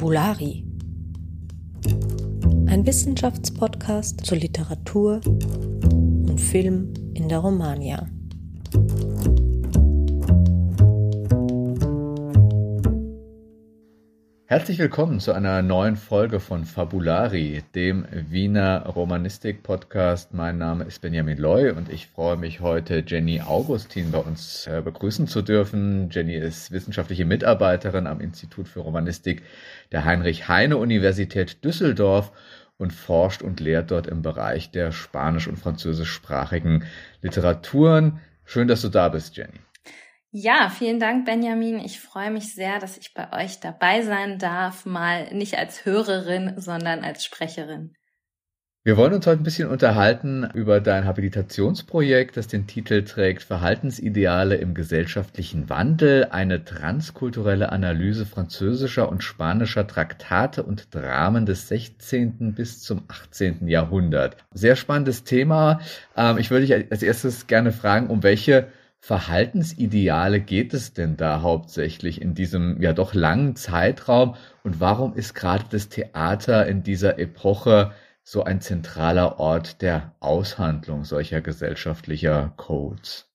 Fabulari. Ein Wissenschaftspodcast zur Literatur und Film in der Romania. Herzlich willkommen zu einer neuen Folge von Fabulari, dem Wiener Romanistik-Podcast. Mein Name ist Benjamin Loy und ich freue mich heute, Jenny Augustin bei uns äh, begrüßen zu dürfen. Jenny ist wissenschaftliche Mitarbeiterin am Institut für Romanistik der Heinrich-Heine-Universität Düsseldorf und forscht und lehrt dort im Bereich der spanisch- und französischsprachigen Literaturen. Schön, dass du da bist, Jenny. Ja, vielen Dank, Benjamin. Ich freue mich sehr, dass ich bei euch dabei sein darf, mal nicht als Hörerin, sondern als Sprecherin. Wir wollen uns heute ein bisschen unterhalten über dein Habilitationsprojekt, das den Titel trägt Verhaltensideale im gesellschaftlichen Wandel, eine transkulturelle Analyse französischer und spanischer Traktate und Dramen des 16. bis zum 18. Jahrhundert. Sehr spannendes Thema. Ähm, ich würde dich als erstes gerne fragen, um welche Verhaltensideale geht es denn da hauptsächlich in diesem ja doch langen Zeitraum und warum ist gerade das Theater in dieser Epoche so ein zentraler Ort der Aushandlung solcher gesellschaftlicher Codes?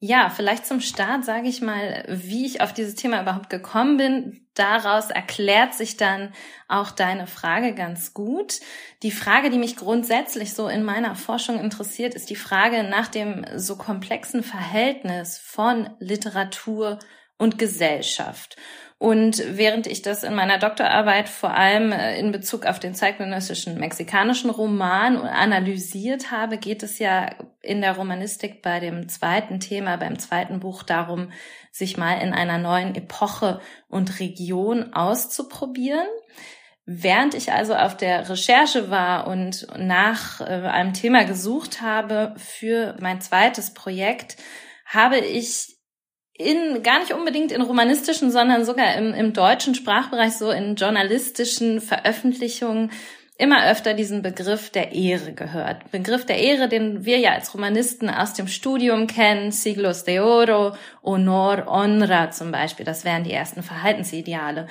Ja, vielleicht zum Start sage ich mal, wie ich auf dieses Thema überhaupt gekommen bin. Daraus erklärt sich dann auch deine Frage ganz gut. Die Frage, die mich grundsätzlich so in meiner Forschung interessiert, ist die Frage nach dem so komplexen Verhältnis von Literatur und Gesellschaft. Und während ich das in meiner Doktorarbeit vor allem äh, in Bezug auf den zeitgenössischen mexikanischen Roman analysiert habe, geht es ja in der Romanistik bei dem zweiten Thema, beim zweiten Buch darum, sich mal in einer neuen Epoche und Region auszuprobieren. Während ich also auf der Recherche war und nach äh, einem Thema gesucht habe für mein zweites Projekt, habe ich in, gar nicht unbedingt in romanistischen, sondern sogar im, im deutschen Sprachbereich, so in journalistischen Veröffentlichungen immer öfter diesen Begriff der Ehre gehört. Begriff der Ehre, den wir ja als Romanisten aus dem Studium kennen, Siglos de Oro, Honor, Honra zum Beispiel, das wären die ersten Verhaltensideale.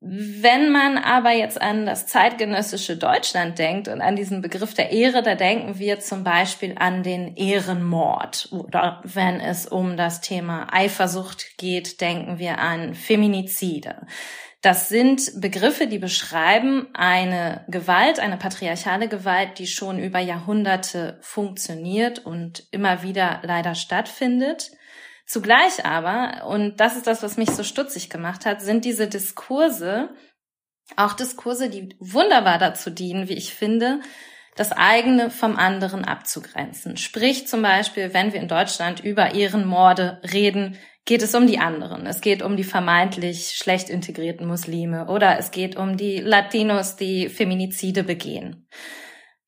Wenn man aber jetzt an das zeitgenössische Deutschland denkt und an diesen Begriff der Ehre, da denken wir zum Beispiel an den Ehrenmord. Oder wenn es um das Thema Eifersucht geht, denken wir an Feminizide. Das sind Begriffe, die beschreiben eine Gewalt, eine patriarchale Gewalt, die schon über Jahrhunderte funktioniert und immer wieder leider stattfindet. Zugleich aber, und das ist das, was mich so stutzig gemacht hat, sind diese Diskurse auch Diskurse, die wunderbar dazu dienen, wie ich finde, das eigene vom anderen abzugrenzen. Sprich zum Beispiel, wenn wir in Deutschland über Ehrenmorde reden, geht es um die anderen. Es geht um die vermeintlich schlecht integrierten Muslime oder es geht um die Latinos, die Feminizide begehen.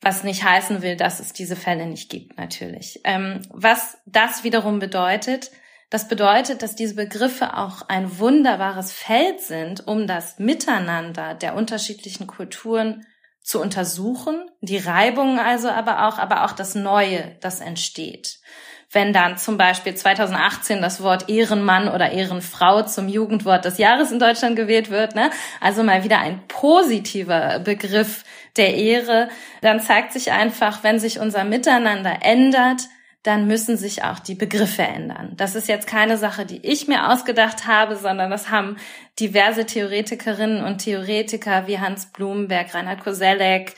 Was nicht heißen will, dass es diese Fälle nicht gibt, natürlich. Ähm, was das wiederum bedeutet, das bedeutet, dass diese Begriffe auch ein wunderbares Feld sind, um das Miteinander der unterschiedlichen Kulturen zu untersuchen, die Reibungen also aber auch, aber auch das Neue, das entsteht. Wenn dann zum Beispiel 2018 das Wort Ehrenmann oder Ehrenfrau zum Jugendwort des Jahres in Deutschland gewählt wird, ne? also mal wieder ein positiver Begriff der Ehre, dann zeigt sich einfach, wenn sich unser Miteinander ändert, dann müssen sich auch die Begriffe ändern. Das ist jetzt keine Sache, die ich mir ausgedacht habe, sondern das haben diverse Theoretikerinnen und Theoretiker wie Hans Blumenberg, Reinhard Koselleck,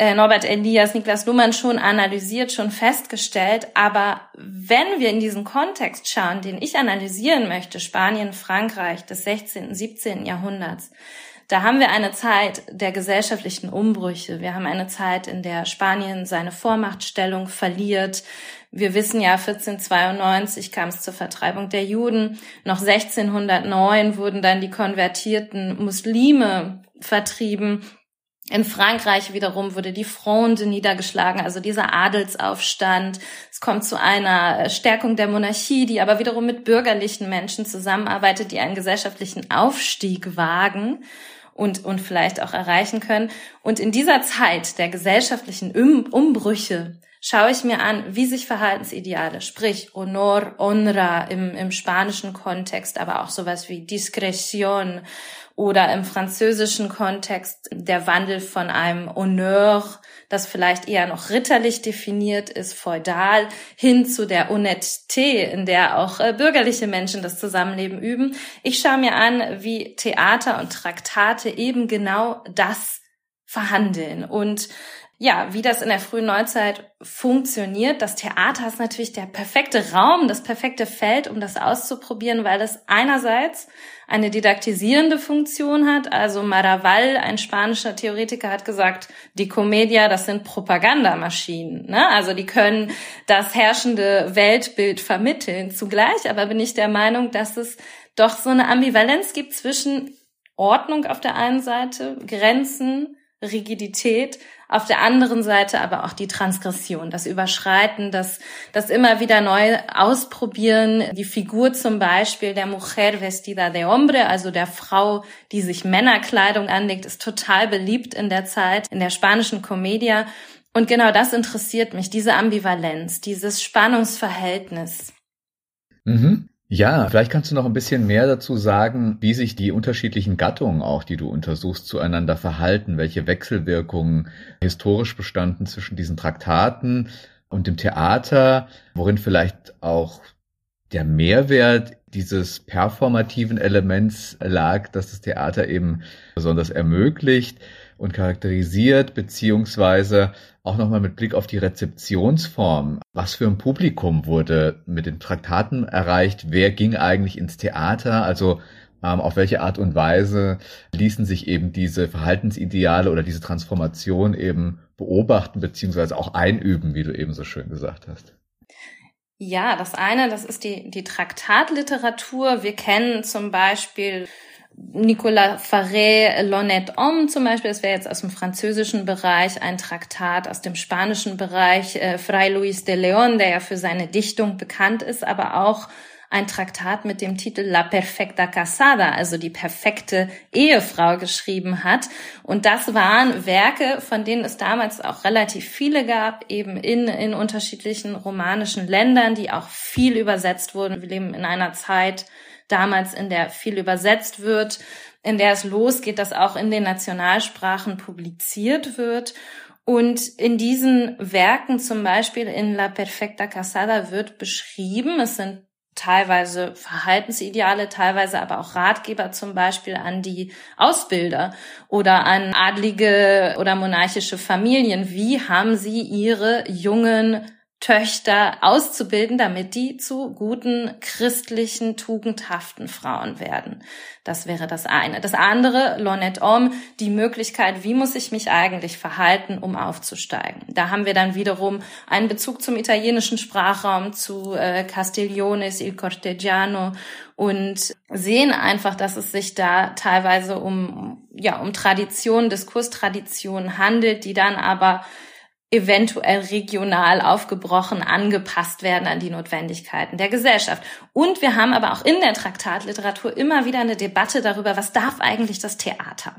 äh, Norbert Elias, Niklas Luhmann schon analysiert, schon festgestellt. Aber wenn wir in diesen Kontext schauen, den ich analysieren möchte, Spanien, Frankreich des 16., 17. Jahrhunderts, da haben wir eine Zeit der gesellschaftlichen Umbrüche. Wir haben eine Zeit, in der Spanien seine Vormachtstellung verliert. Wir wissen ja, 1492 kam es zur Vertreibung der Juden. Noch 1609 wurden dann die konvertierten Muslime vertrieben. In Frankreich wiederum wurde die Fronde niedergeschlagen, also dieser Adelsaufstand. Es kommt zu einer Stärkung der Monarchie, die aber wiederum mit bürgerlichen Menschen zusammenarbeitet, die einen gesellschaftlichen Aufstieg wagen und, und vielleicht auch erreichen können. Und in dieser Zeit der gesellschaftlichen Umbrüche schaue ich mir an, wie sich Verhaltensideale, sprich Honor, Honra im, im spanischen Kontext, aber auch sowas wie Discretion oder im französischen Kontext der Wandel von einem Honneur, das vielleicht eher noch ritterlich definiert ist, feudal, hin zu der Honnêteté, in der auch äh, bürgerliche Menschen das Zusammenleben üben. Ich schaue mir an, wie Theater und Traktate eben genau das verhandeln und ja, wie das in der frühen Neuzeit funktioniert. Das Theater ist natürlich der perfekte Raum, das perfekte Feld, um das auszuprobieren, weil es einerseits eine didaktisierende Funktion hat. Also Maraval, ein spanischer Theoretiker, hat gesagt, die Comedia, das sind Propagandamaschinen. Ne? Also die können das herrschende Weltbild vermitteln. Zugleich aber bin ich der Meinung, dass es doch so eine Ambivalenz gibt zwischen Ordnung auf der einen Seite, Grenzen, Rigidität, auf der anderen Seite aber auch die Transgression, das Überschreiten, das, das immer wieder neu ausprobieren. Die Figur zum Beispiel der Mujer vestida de hombre, also der Frau, die sich Männerkleidung anlegt, ist total beliebt in der Zeit, in der spanischen Comedia. Und genau das interessiert mich, diese Ambivalenz, dieses Spannungsverhältnis. Mhm. Ja, vielleicht kannst du noch ein bisschen mehr dazu sagen, wie sich die unterschiedlichen Gattungen auch, die du untersuchst, zueinander verhalten, welche Wechselwirkungen historisch bestanden zwischen diesen Traktaten und dem Theater, worin vielleicht auch der Mehrwert dieses performativen Elements lag, dass das Theater eben besonders ermöglicht und charakterisiert, beziehungsweise auch nochmal mit Blick auf die Rezeptionsform. Was für ein Publikum wurde mit den Traktaten erreicht? Wer ging eigentlich ins Theater? Also ähm, auf welche Art und Weise ließen sich eben diese Verhaltensideale oder diese Transformation eben beobachten, beziehungsweise auch einüben, wie du eben so schön gesagt hast? Ja, das eine, das ist die, die Traktatliteratur. Wir kennen zum Beispiel Nicolas Faré L'Honnête Homme zum Beispiel, das wäre jetzt aus dem französischen Bereich ein Traktat, aus dem spanischen Bereich äh, Fray Luis de León, der ja für seine Dichtung bekannt ist, aber auch ein Traktat mit dem Titel La Perfecta Casada, also die perfekte Ehefrau geschrieben hat. Und das waren Werke, von denen es damals auch relativ viele gab, eben in, in unterschiedlichen romanischen Ländern, die auch viel übersetzt wurden. Wir leben in einer Zeit, damals, in der viel übersetzt wird, in der es losgeht, dass auch in den Nationalsprachen publiziert wird. Und in diesen Werken, zum Beispiel in La Perfecta Casada, wird beschrieben, es sind teilweise Verhaltensideale, teilweise aber auch Ratgeber zum Beispiel an die Ausbilder oder an adlige oder monarchische Familien. Wie haben sie ihre jungen Töchter auszubilden, damit die zu guten, christlichen, tugendhaften Frauen werden. Das wäre das eine. Das andere, L'Honnête Homme, die Möglichkeit, wie muss ich mich eigentlich verhalten, um aufzusteigen. Da haben wir dann wiederum einen Bezug zum italienischen Sprachraum, zu äh, Castigliones, Il Cortegiano und sehen einfach, dass es sich da teilweise um, ja, um Tradition, Diskurstradition handelt, die dann aber eventuell regional aufgebrochen, angepasst werden an die Notwendigkeiten der Gesellschaft. Und wir haben aber auch in der Traktatliteratur immer wieder eine Debatte darüber, was darf eigentlich das Theater?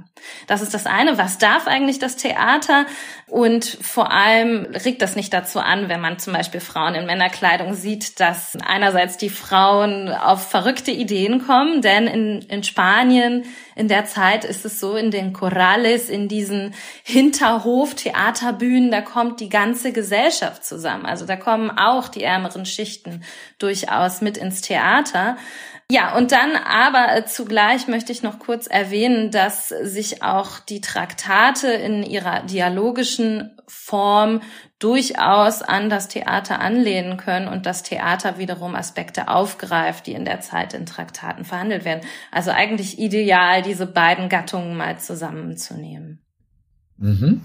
Das ist das eine, was darf eigentlich das Theater? Und vor allem regt das nicht dazu an, wenn man zum Beispiel Frauen in Männerkleidung sieht, dass einerseits die Frauen auf verrückte Ideen kommen, denn in, in Spanien in der Zeit ist es so, in den Corrales, in diesen Hinterhof-Theaterbühnen, da kommt die ganze Gesellschaft zusammen. Also da kommen auch die ärmeren Schichten durchaus mit ins Theater. Ja, und dann aber zugleich möchte ich noch kurz erwähnen, dass sich auch die Traktate in ihrer dialogischen Form durchaus an das Theater anlehnen können und das Theater wiederum Aspekte aufgreift, die in der Zeit in Traktaten verhandelt werden. Also eigentlich ideal, diese beiden Gattungen mal zusammenzunehmen. Mhm.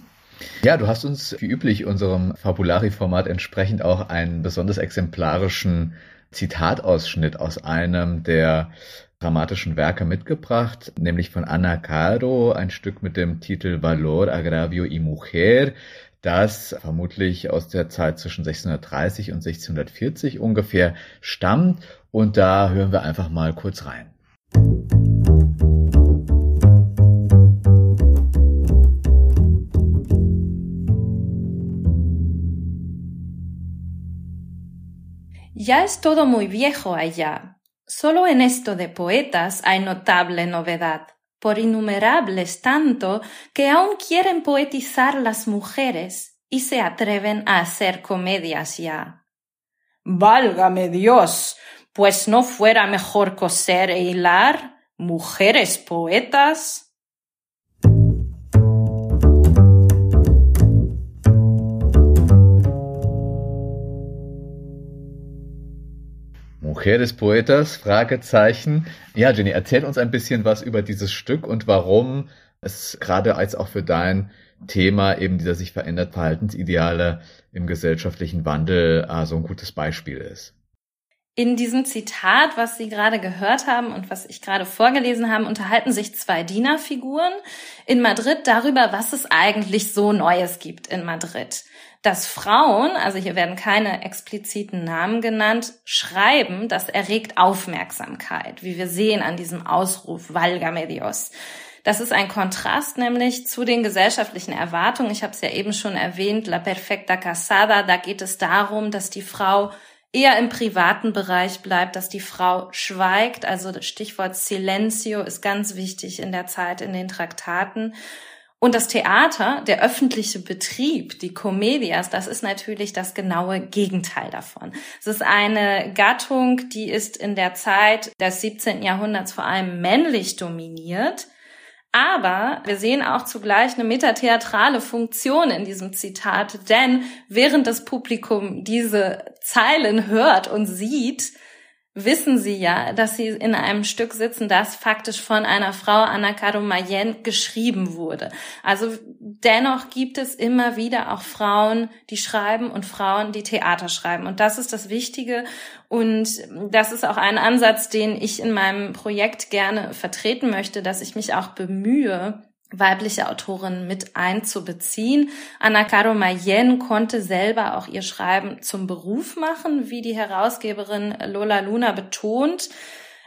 Ja, du hast uns wie üblich unserem Fabulari-Format entsprechend auch einen besonders exemplarischen Zitatausschnitt aus einem der dramatischen Werke mitgebracht, nämlich von Ana Caro, ein Stück mit dem Titel Valor, Agravio y Mujer, das vermutlich aus der Zeit zwischen 1630 und 1640 ungefähr stammt. Und da hören wir einfach mal kurz rein. Ya es todo muy viejo allá. Solo en esto de poetas hay notable novedad, por innumerables tanto que aún quieren poetizar las mujeres y se atreven a hacer comedias ya. Válgame Dios, pues no fuera mejor coser e hilar, mujeres poetas. Mujeres Poetas? Fragezeichen. Ja, Jenny, erzähl uns ein bisschen was über dieses Stück und warum es gerade als auch für dein Thema eben dieser sich verändert Verhaltensideale im gesellschaftlichen Wandel äh, so ein gutes Beispiel ist. In diesem Zitat, was Sie gerade gehört haben und was ich gerade vorgelesen habe, unterhalten sich zwei Dienerfiguren in Madrid darüber, was es eigentlich so Neues gibt in Madrid. Dass Frauen, also hier werden keine expliziten Namen genannt, schreiben, das erregt Aufmerksamkeit, wie wir sehen an diesem Ausruf Valgame Dios. Das ist ein Kontrast nämlich zu den gesellschaftlichen Erwartungen. Ich habe es ja eben schon erwähnt, La Perfecta Casada, da geht es darum, dass die Frau eher im privaten Bereich bleibt, dass die Frau schweigt. Also das Stichwort Silencio ist ganz wichtig in der Zeit in den Traktaten. Und das Theater, der öffentliche Betrieb, die Comedias, das ist natürlich das genaue Gegenteil davon. Es ist eine Gattung, die ist in der Zeit des 17. Jahrhunderts vor allem männlich dominiert. Aber wir sehen auch zugleich eine metatheatrale Funktion in diesem Zitat, denn während das Publikum diese Zeilen hört und sieht, wissen sie ja, dass sie in einem Stück sitzen, das faktisch von einer Frau, Anna Caro Mayen, geschrieben wurde. Also dennoch gibt es immer wieder auch Frauen, die schreiben und Frauen, die Theater schreiben. Und das ist das Wichtige. Und das ist auch ein Ansatz, den ich in meinem Projekt gerne vertreten möchte, dass ich mich auch bemühe, weibliche Autorinnen mit einzubeziehen. Anna Caro Mayen konnte selber auch ihr Schreiben zum Beruf machen, wie die Herausgeberin Lola Luna betont.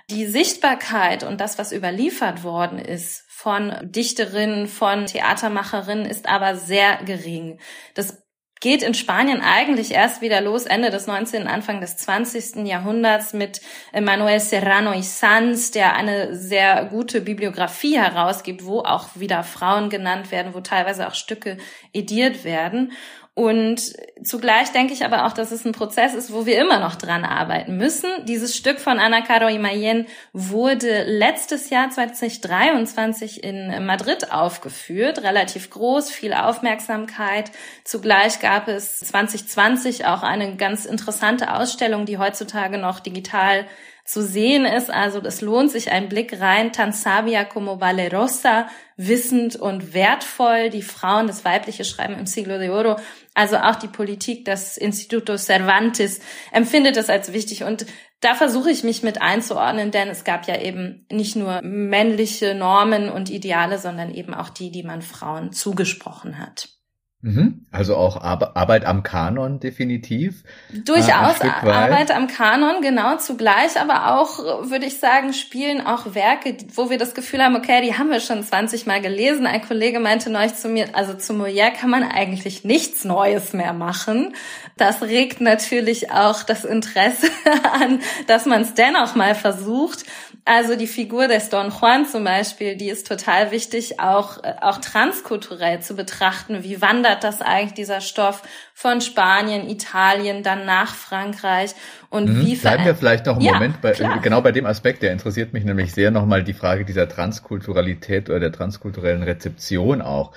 Die Sichtbarkeit und das, was überliefert worden ist von Dichterinnen, von Theatermacherinnen, ist aber sehr gering. Das geht in Spanien eigentlich erst wieder los Ende des 19., Anfang des 20. Jahrhunderts mit Manuel Serrano y Sanz, der eine sehr gute Bibliografie herausgibt, wo auch wieder Frauen genannt werden, wo teilweise auch Stücke ediert werden. Und zugleich denke ich aber auch, dass es ein Prozess ist, wo wir immer noch dran arbeiten müssen. Dieses Stück von Ana Caro Imayen wurde letztes Jahr 2023 in Madrid aufgeführt, relativ groß, viel Aufmerksamkeit. Zugleich gab es 2020 auch eine ganz interessante Ausstellung, die heutzutage noch digital zu sehen ist. Also es lohnt sich ein Blick rein. Tansabia como Valerosa, wissend und wertvoll. Die Frauen, das weibliche Schreiben im Siglo de Oro. Also auch die Politik, das Instituto Cervantes empfindet es als wichtig. Und da versuche ich mich mit einzuordnen, denn es gab ja eben nicht nur männliche Normen und Ideale, sondern eben auch die, die man Frauen zugesprochen hat. Mhm. Also auch Arbeit am Kanon definitiv. Durchaus äh, Arbeit am Kanon, genau zugleich, aber auch, würde ich sagen, spielen auch Werke, wo wir das Gefühl haben, okay, die haben wir schon 20 Mal gelesen. Ein Kollege meinte neulich zu mir, also zu Molière kann man eigentlich nichts Neues mehr machen. Das regt natürlich auch das Interesse an, dass man es dennoch mal versucht. Also die Figur des Don Juan zum Beispiel, die ist total wichtig, auch, äh, auch transkulturell zu betrachten. Wie wandert das eigentlich, dieser Stoff von Spanien, Italien, dann nach Frankreich und mhm. wie Bleiben wir vielleicht noch einen ja, Moment bei, klar. genau bei dem Aspekt, der interessiert mich nämlich sehr nochmal die Frage dieser Transkulturalität oder der transkulturellen Rezeption auch.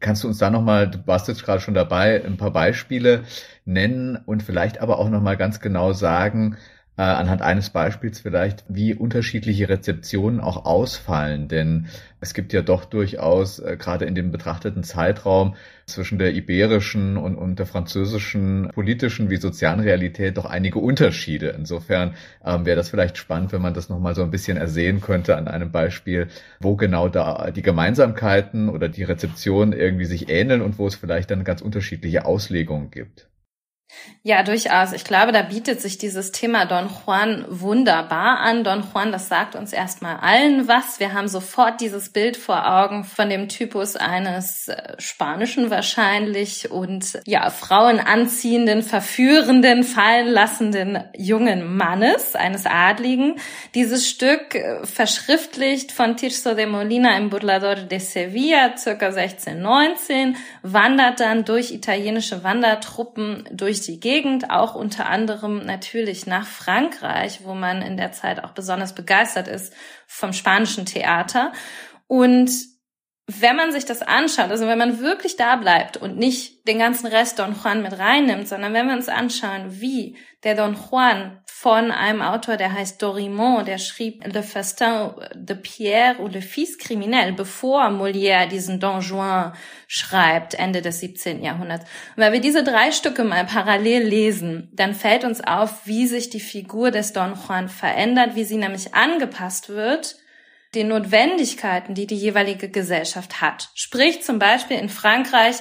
Kannst du uns da nochmal, du warst jetzt gerade schon dabei, ein paar Beispiele nennen und vielleicht aber auch nochmal ganz genau sagen, äh, anhand eines Beispiels vielleicht, wie unterschiedliche Rezeptionen auch ausfallen. Denn es gibt ja doch durchaus, äh, gerade in dem betrachteten Zeitraum zwischen der iberischen und, und der französischen politischen wie sozialen Realität doch einige Unterschiede. Insofern ähm, wäre das vielleicht spannend, wenn man das nochmal so ein bisschen ersehen könnte an einem Beispiel, wo genau da die Gemeinsamkeiten oder die Rezeptionen irgendwie sich ähneln und wo es vielleicht dann ganz unterschiedliche Auslegungen gibt. Ja, durchaus. Ich glaube, da bietet sich dieses Thema Don Juan wunderbar an. Don Juan, das sagt uns erstmal allen was. Wir haben sofort dieses Bild vor Augen von dem Typus eines äh, Spanischen wahrscheinlich und ja, Frauen anziehenden, verführenden, fallen lassenden jungen Mannes, eines Adligen. Dieses Stück äh, verschriftlicht von Tirso de Molina im Burlador de Sevilla, circa 1619, wandert dann durch italienische Wandertruppen durch die Gegend, auch unter anderem natürlich nach Frankreich, wo man in der Zeit auch besonders begeistert ist vom spanischen Theater. Und wenn man sich das anschaut, also wenn man wirklich da bleibt und nicht den ganzen Rest Don Juan mit reinnimmt, sondern wenn wir uns anschauen, wie der Don Juan von einem Autor, der heißt Dorimont, der schrieb Le Festin de Pierre ou Le Fils Criminel, bevor Molière diesen Don Juan schreibt, Ende des 17. Jahrhunderts. Und wenn wir diese drei Stücke mal parallel lesen, dann fällt uns auf, wie sich die Figur des Don Juan verändert, wie sie nämlich angepasst wird den Notwendigkeiten, die die jeweilige Gesellschaft hat. Sprich zum Beispiel in Frankreich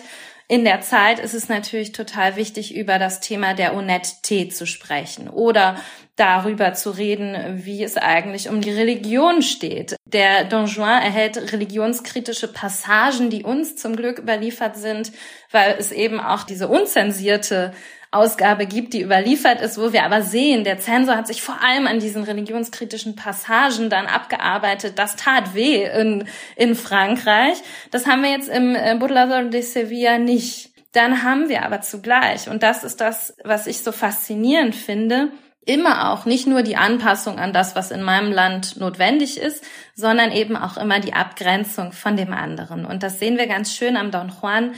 in der Zeit ist es natürlich total wichtig, über das Thema der Honnêteté zu sprechen oder darüber zu reden, wie es eigentlich um die Religion steht. Der Don Juan erhält religionskritische Passagen, die uns zum Glück überliefert sind, weil es eben auch diese unzensierte Ausgabe gibt, die überliefert ist, wo wir aber sehen, der Zensor hat sich vor allem an diesen religionskritischen Passagen dann abgearbeitet. Das tat weh in, in Frankreich. Das haben wir jetzt im äh, Burlador de Sevilla nicht. Dann haben wir aber zugleich, und das ist das, was ich so faszinierend finde, immer auch nicht nur die Anpassung an das, was in meinem Land notwendig ist, sondern eben auch immer die Abgrenzung von dem anderen. Und das sehen wir ganz schön am Don Juan,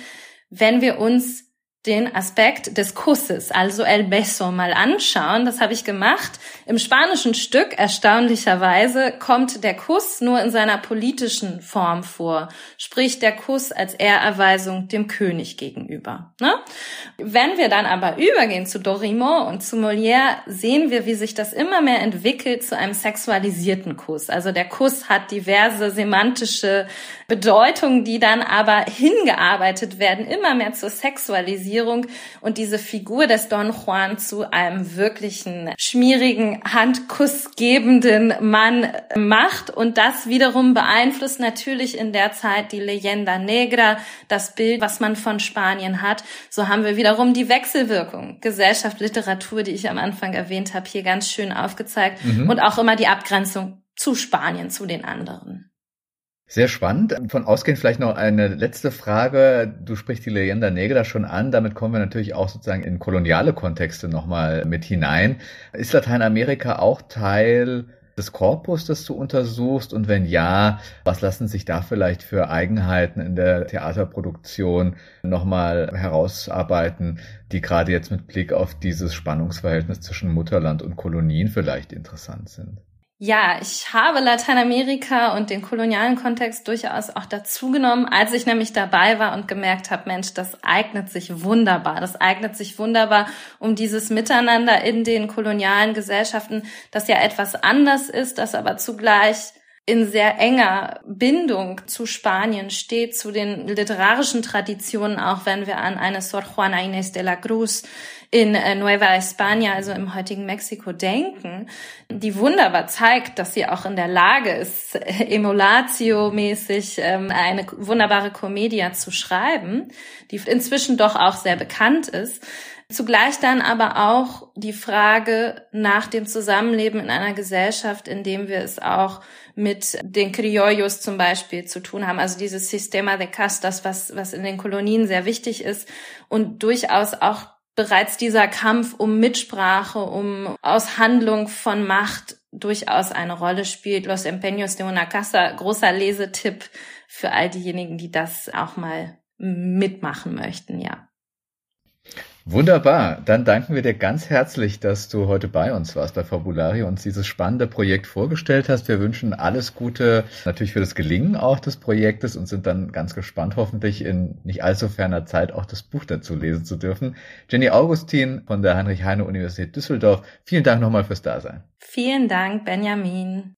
wenn wir uns den Aspekt des Kusses, also el beso, mal anschauen. Das habe ich gemacht. Im spanischen Stück, erstaunlicherweise, kommt der Kuss nur in seiner politischen Form vor, sprich der Kuss als Ehrerweisung dem König gegenüber. Ne? Wenn wir dann aber übergehen zu Dorimont und zu Molière, sehen wir, wie sich das immer mehr entwickelt zu einem sexualisierten Kuss. Also der Kuss hat diverse semantische Bedeutungen, die dann aber hingearbeitet werden, immer mehr zur Sexualisierung Sexualisierung und diese Figur des Don Juan zu einem wirklichen schmierigen, handkussgebenden Mann macht. Und das wiederum beeinflusst natürlich in der Zeit die Leyenda Negra, das Bild, was man von Spanien hat. So haben wir wiederum die Wechselwirkung, Gesellschaft, Literatur, die ich am Anfang erwähnt habe, hier ganz schön aufgezeigt mhm. und auch immer die Abgrenzung zu Spanien, zu den anderen. Sehr spannend. Von ausgehend vielleicht noch eine letzte Frage. Du sprichst die Leyenda Negra schon an. Damit kommen wir natürlich auch sozusagen in koloniale Kontexte nochmal mit hinein. Ist Lateinamerika auch Teil des Korpus, das du untersuchst? Und wenn ja, was lassen sich da vielleicht für Eigenheiten in der Theaterproduktion nochmal herausarbeiten, die gerade jetzt mit Blick auf dieses Spannungsverhältnis zwischen Mutterland und Kolonien vielleicht interessant sind? Ja, ich habe Lateinamerika und den kolonialen Kontext durchaus auch dazugenommen, als ich nämlich dabei war und gemerkt habe, Mensch, das eignet sich wunderbar. Das eignet sich wunderbar, um dieses Miteinander in den kolonialen Gesellschaften, das ja etwas anders ist, das aber zugleich in sehr enger Bindung zu Spanien steht, zu den literarischen Traditionen, auch wenn wir an eine Sor Juana Inés de la Cruz in äh, Nueva España, also im heutigen Mexiko, denken, die wunderbar zeigt, dass sie auch in der Lage ist, Emulatio-mäßig ähm, eine wunderbare Comedia zu schreiben, die inzwischen doch auch sehr bekannt ist. Zugleich dann aber auch die Frage nach dem Zusammenleben in einer Gesellschaft, in dem wir es auch mit den Criollos zum Beispiel zu tun haben. Also dieses Sistema de Castas, was, was in den Kolonien sehr wichtig ist und durchaus auch bereits dieser Kampf um Mitsprache, um Aushandlung von Macht durchaus eine Rolle spielt. Los Empeños de una Casa, großer Lesetipp für all diejenigen, die das auch mal mitmachen möchten, ja. Wunderbar. Dann danken wir dir ganz herzlich, dass du heute bei uns warst bei Fabulari und uns dieses spannende Projekt vorgestellt hast. Wir wünschen alles Gute natürlich für das Gelingen auch des Projektes und sind dann ganz gespannt, hoffentlich in nicht allzu ferner Zeit auch das Buch dazu lesen zu dürfen. Jenny Augustin von der Heinrich-Heine-Universität Düsseldorf. Vielen Dank nochmal fürs Dasein. Vielen Dank, Benjamin.